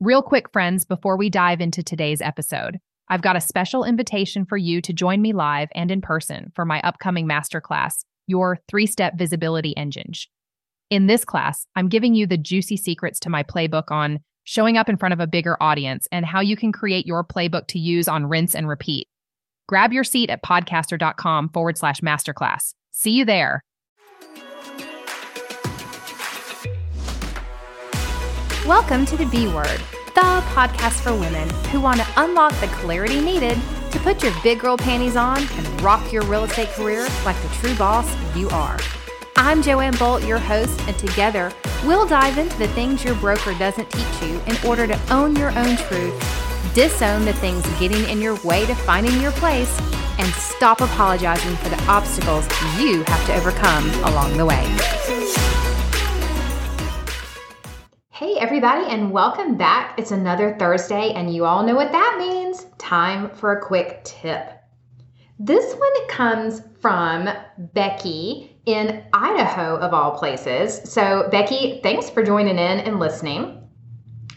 Real quick, friends, before we dive into today's episode, I've got a special invitation for you to join me live and in person for my upcoming masterclass, Your Three Step Visibility Engine. In this class, I'm giving you the juicy secrets to my playbook on showing up in front of a bigger audience and how you can create your playbook to use on rinse and repeat. Grab your seat at podcasther.com forward slash masterclass. See you there. Welcome to the B Word, the podcast for women who want to unlock the clarity needed to put your big girl panties on and rock your real estate career like the true boss you are. I'm Joanne Bolt, your host, and together we'll dive into the things your broker doesn't teach you in order to own your own truth, disown the things getting in your way to finding your place, and stop apologizing for the obstacles you have to overcome along the way. Everybody, and welcome back. It's another Thursday, and you all know what that means. Time for a quick tip. This one comes from Becky in Idaho, of all places. So, Becky, thanks for joining in and listening.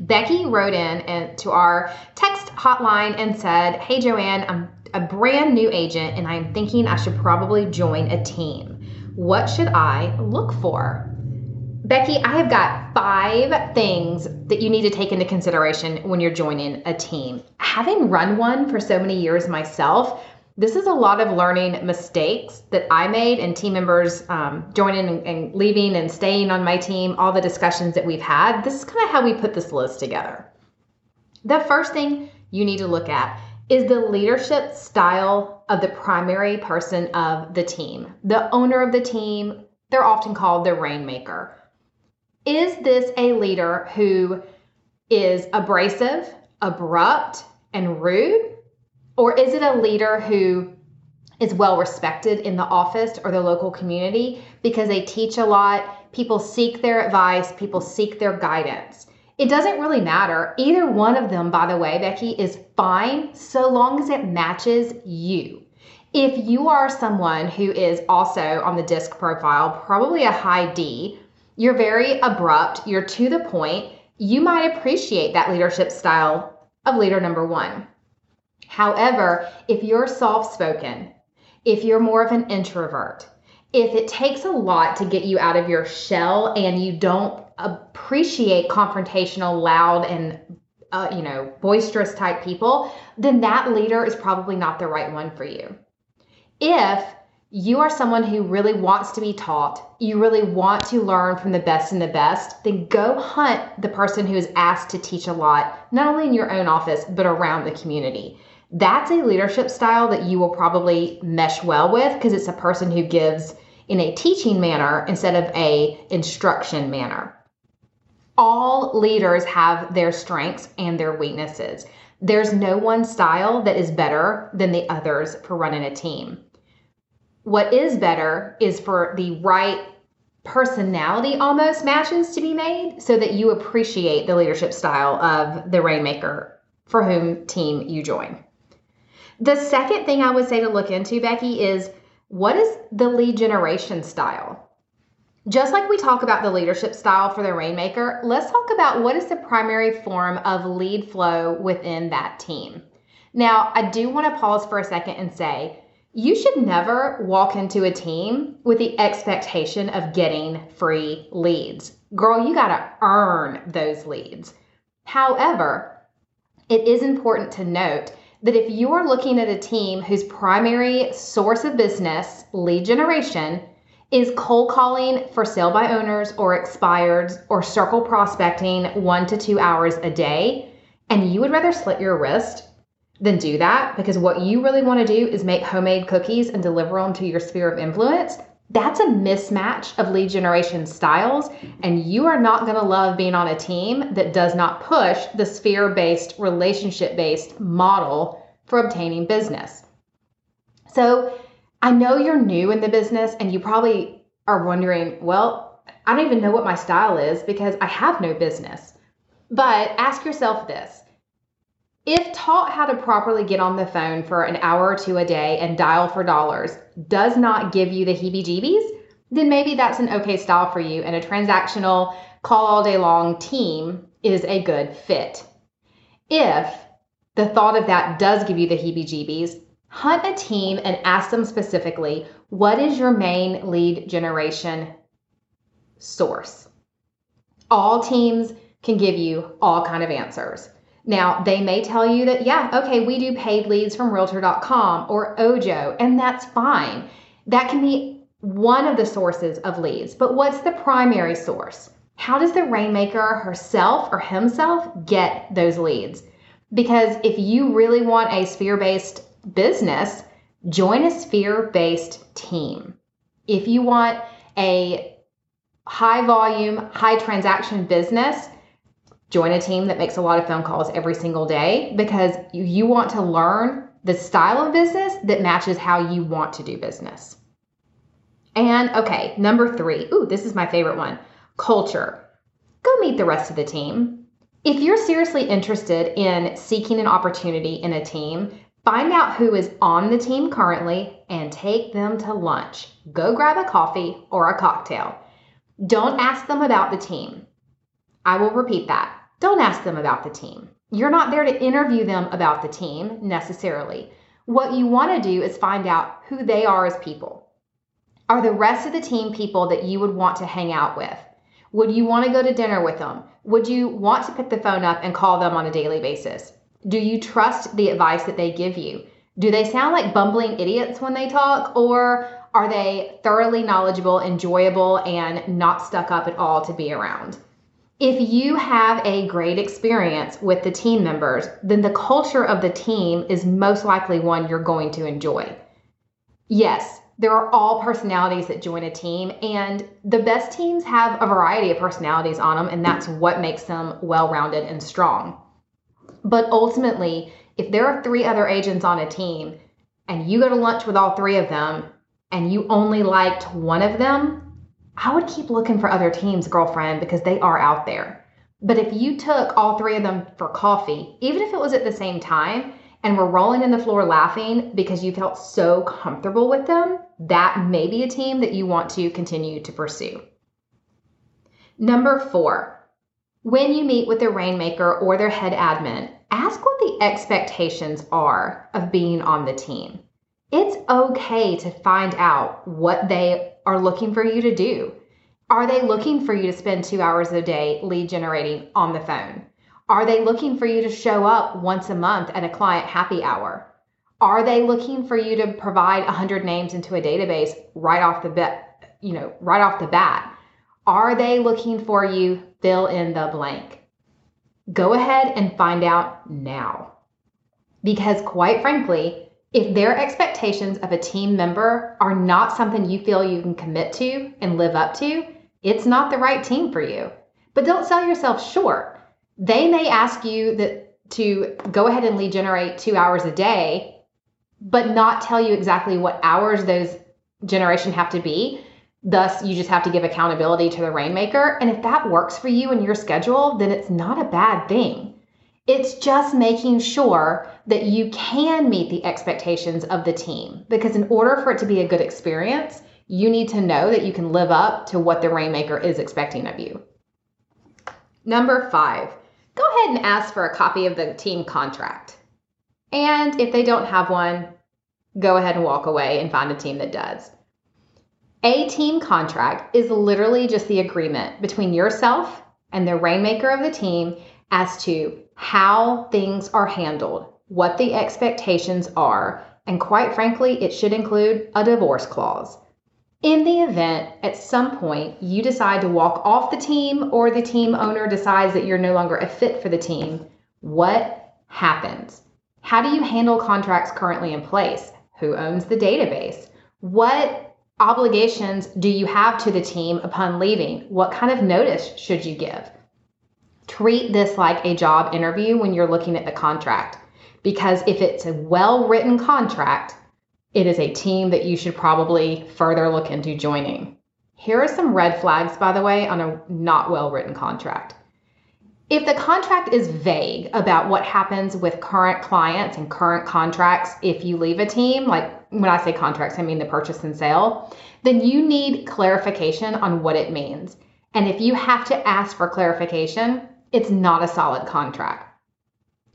Becky wrote in and to our text hotline and said, Hey, Joanne, I'm a brand new agent and I'm thinking I should probably join a team. What should I look for? Becky, I have got five things that you need to take into consideration when you're joining a team. Having run one for so many years myself, this is a lot of learning mistakes that I made and team members um, joining and, and leaving and staying on my team, all the discussions that we've had. This is kind of how we put this list together. The first thing you need to look at is the leadership style of the primary person of the team. The owner of the team, they're often called the rainmaker. Is this a leader who is abrasive, abrupt, and rude? Or is it a leader who is well respected in the office or the local community because they teach a lot? People seek their advice, people seek their guidance. It doesn't really matter. Either one of them, by the way, Becky, is fine so long as it matches you. If you are someone who is also on the disc profile, probably a high D, you're very abrupt, you're to the point. You might appreciate that leadership style of leader number one. However, if you're soft spoken, if you're more of an introvert, if it takes a lot to get you out of your shell and you don't appreciate confrontational, loud, and uh, you know, boisterous type people, then that leader is probably not the right one for you. If you are someone who really wants to be taught, you really want to learn from the best and the best, then go hunt the person who is asked to teach a lot, not only in your own office, but around the community. That's a leadership style that you will probably mesh well with because it's a person who gives in a teaching manner instead of a instruction manner. All leaders have their strengths and their weaknesses. There's no one style that is better than the others for running a team. What is better is for the right personality almost matches to be made so that you appreciate the leadership style of the rainmaker for whom team you join. The second thing I would say to look into, Becky, is what is the lead generation style? Just like we talk about the leadership style for the rainmaker, let's talk about what is the primary form of lead flow within that team. Now, I do want to pause for a second and say you should never walk into a team with the expectation of getting free leads. Girl, you got to earn those leads. However, it is important to note that if you are looking at a team whose primary source of business, lead generation, is cold calling for sale by owners or expireds or circle prospecting one to two hours a day, and you would rather slit your wrist then do that because what you really want to do is make homemade cookies and deliver them to your sphere of influence. That's a mismatch of lead generation styles, and you are not going to love being on a team that does not push the sphere based, relationship based model for obtaining business. So, I know you're new in the business and you probably are wondering, well, I don't even know what my style is because I have no business. But ask yourself this if taught how to properly get on the phone for an hour or two a day and dial for dollars does not give you the heebie jeebies, then maybe that's an okay style for you. And a transactional call all day long team is a good fit. If the thought of that does give you the heebie jeebies, hunt a team and ask them specifically what is your main lead generation source? All teams can give you all kind of answers. Now, they may tell you that, yeah, okay, we do paid leads from realtor.com or Ojo, and that's fine. That can be one of the sources of leads, but what's the primary source? How does the rainmaker herself or himself get those leads? Because if you really want a sphere based business, join a sphere based team. If you want a high volume, high transaction business, join a team that makes a lot of phone calls every single day because you want to learn the style of business that matches how you want to do business. And okay, number three. Ooh, this is my favorite one culture. Go meet the rest of the team. If you're seriously interested in seeking an opportunity in a team, find out who is on the team currently and take them to lunch. Go grab a coffee or a cocktail. Don't ask them about the team. I will repeat that. Don't ask them about the team. You're not there to interview them about the team necessarily. What you want to do is find out who they are as people. Are the rest of the team people that you would want to hang out with? Would you want to go to dinner with them? Would you want to pick the phone up and call them on a daily basis? Do you trust the advice that they give you? Do they sound like bumbling idiots when they talk, or are they thoroughly knowledgeable, enjoyable, and not stuck up at all to be around? If you have a great experience with the team members, then the culture of the team is most likely one you're going to enjoy. Yes, there are all personalities that join a team, and the best teams have a variety of personalities on them, and that's what makes them well rounded and strong. But ultimately, if there are three other agents on a team and you go to lunch with all three of them and you only liked one of them, I would keep looking for other teams, girlfriend, because they are out there. But if you took all three of them for coffee, even if it was at the same time, and were rolling in the floor laughing because you felt so comfortable with them, that may be a team that you want to continue to pursue. Number four, when you meet with the rainmaker or their head admin, ask what the expectations are of being on the team. It's okay to find out what they are looking for you to do. Are they looking for you to spend two hours a day lead generating on the phone? Are they looking for you to show up once a month at a client happy hour? Are they looking for you to provide 100 names into a database right off the bat, you know, right off the bat? Are they looking for you fill in the blank? Go ahead and find out now. Because quite frankly, if their expectations of a team member are not something you feel you can commit to and live up to, it's not the right team for you. But don't sell yourself short. They may ask you that to go ahead and lead generate 2 hours a day, but not tell you exactly what hours those generation have to be. Thus, you just have to give accountability to the rainmaker. And if that works for you and your schedule, then it's not a bad thing. It's just making sure that you can meet the expectations of the team. Because in order for it to be a good experience, you need to know that you can live up to what the Rainmaker is expecting of you. Number five, go ahead and ask for a copy of the team contract. And if they don't have one, go ahead and walk away and find a team that does. A team contract is literally just the agreement between yourself and the rainmaker of the team as to how things are handled, what the expectations are, and quite frankly, it should include a divorce clause. In the event at some point you decide to walk off the team or the team owner decides that you're no longer a fit for the team, what happens? How do you handle contracts currently in place? Who owns the database? What obligations do you have to the team upon leaving? What kind of notice should you give? Treat this like a job interview when you're looking at the contract. Because if it's a well written contract, it is a team that you should probably further look into joining. Here are some red flags, by the way, on a not well written contract. If the contract is vague about what happens with current clients and current contracts if you leave a team, like when I say contracts, I mean the purchase and sale, then you need clarification on what it means. And if you have to ask for clarification, it's not a solid contract.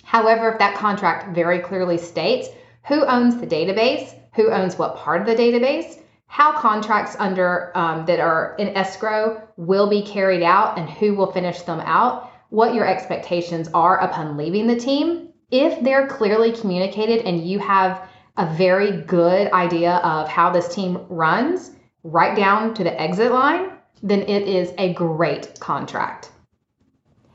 However, if that contract very clearly states who owns the database, who owns what part of the database, how contracts under um, that are in escrow will be carried out, and who will finish them out, what your expectations are upon leaving the team. If they're clearly communicated and you have a very good idea of how this team runs, right down to the exit line, then it is a great contract.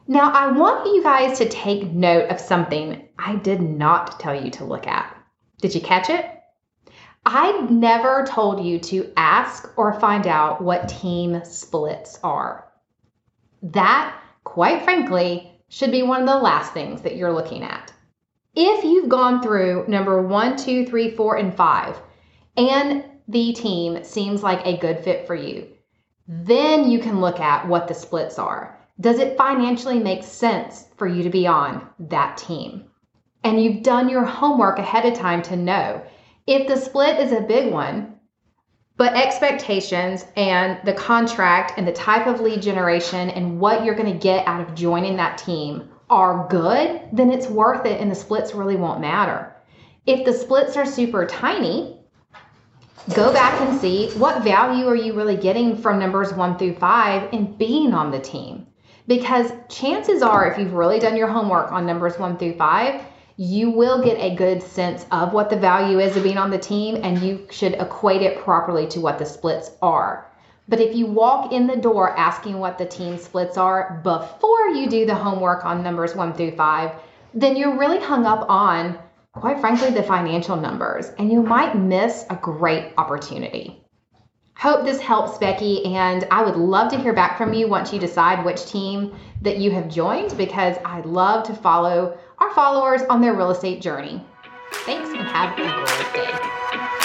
Now, I want you guys to take note of something I did not tell you to look at. Did you catch it? I never told you to ask or find out what team splits are. That, quite frankly, should be one of the last things that you're looking at. If you've gone through number one, two, three, four, and five, and the team seems like a good fit for you, then you can look at what the splits are. Does it financially make sense for you to be on that team? And you've done your homework ahead of time to know if the split is a big one, but expectations and the contract and the type of lead generation and what you're going to get out of joining that team are good, then it's worth it and the splits really won't matter. If the splits are super tiny, go back and see what value are you really getting from numbers one through five in being on the team. Because chances are, if you've really done your homework on numbers one through five, you will get a good sense of what the value is of being on the team and you should equate it properly to what the splits are. But if you walk in the door asking what the team splits are before you do the homework on numbers one through five, then you're really hung up on, quite frankly, the financial numbers and you might miss a great opportunity. Hope this helps, Becky, and I would love to hear back from you once you decide which team that you have joined because I love to follow our followers on their real estate journey. Thanks and have a great day.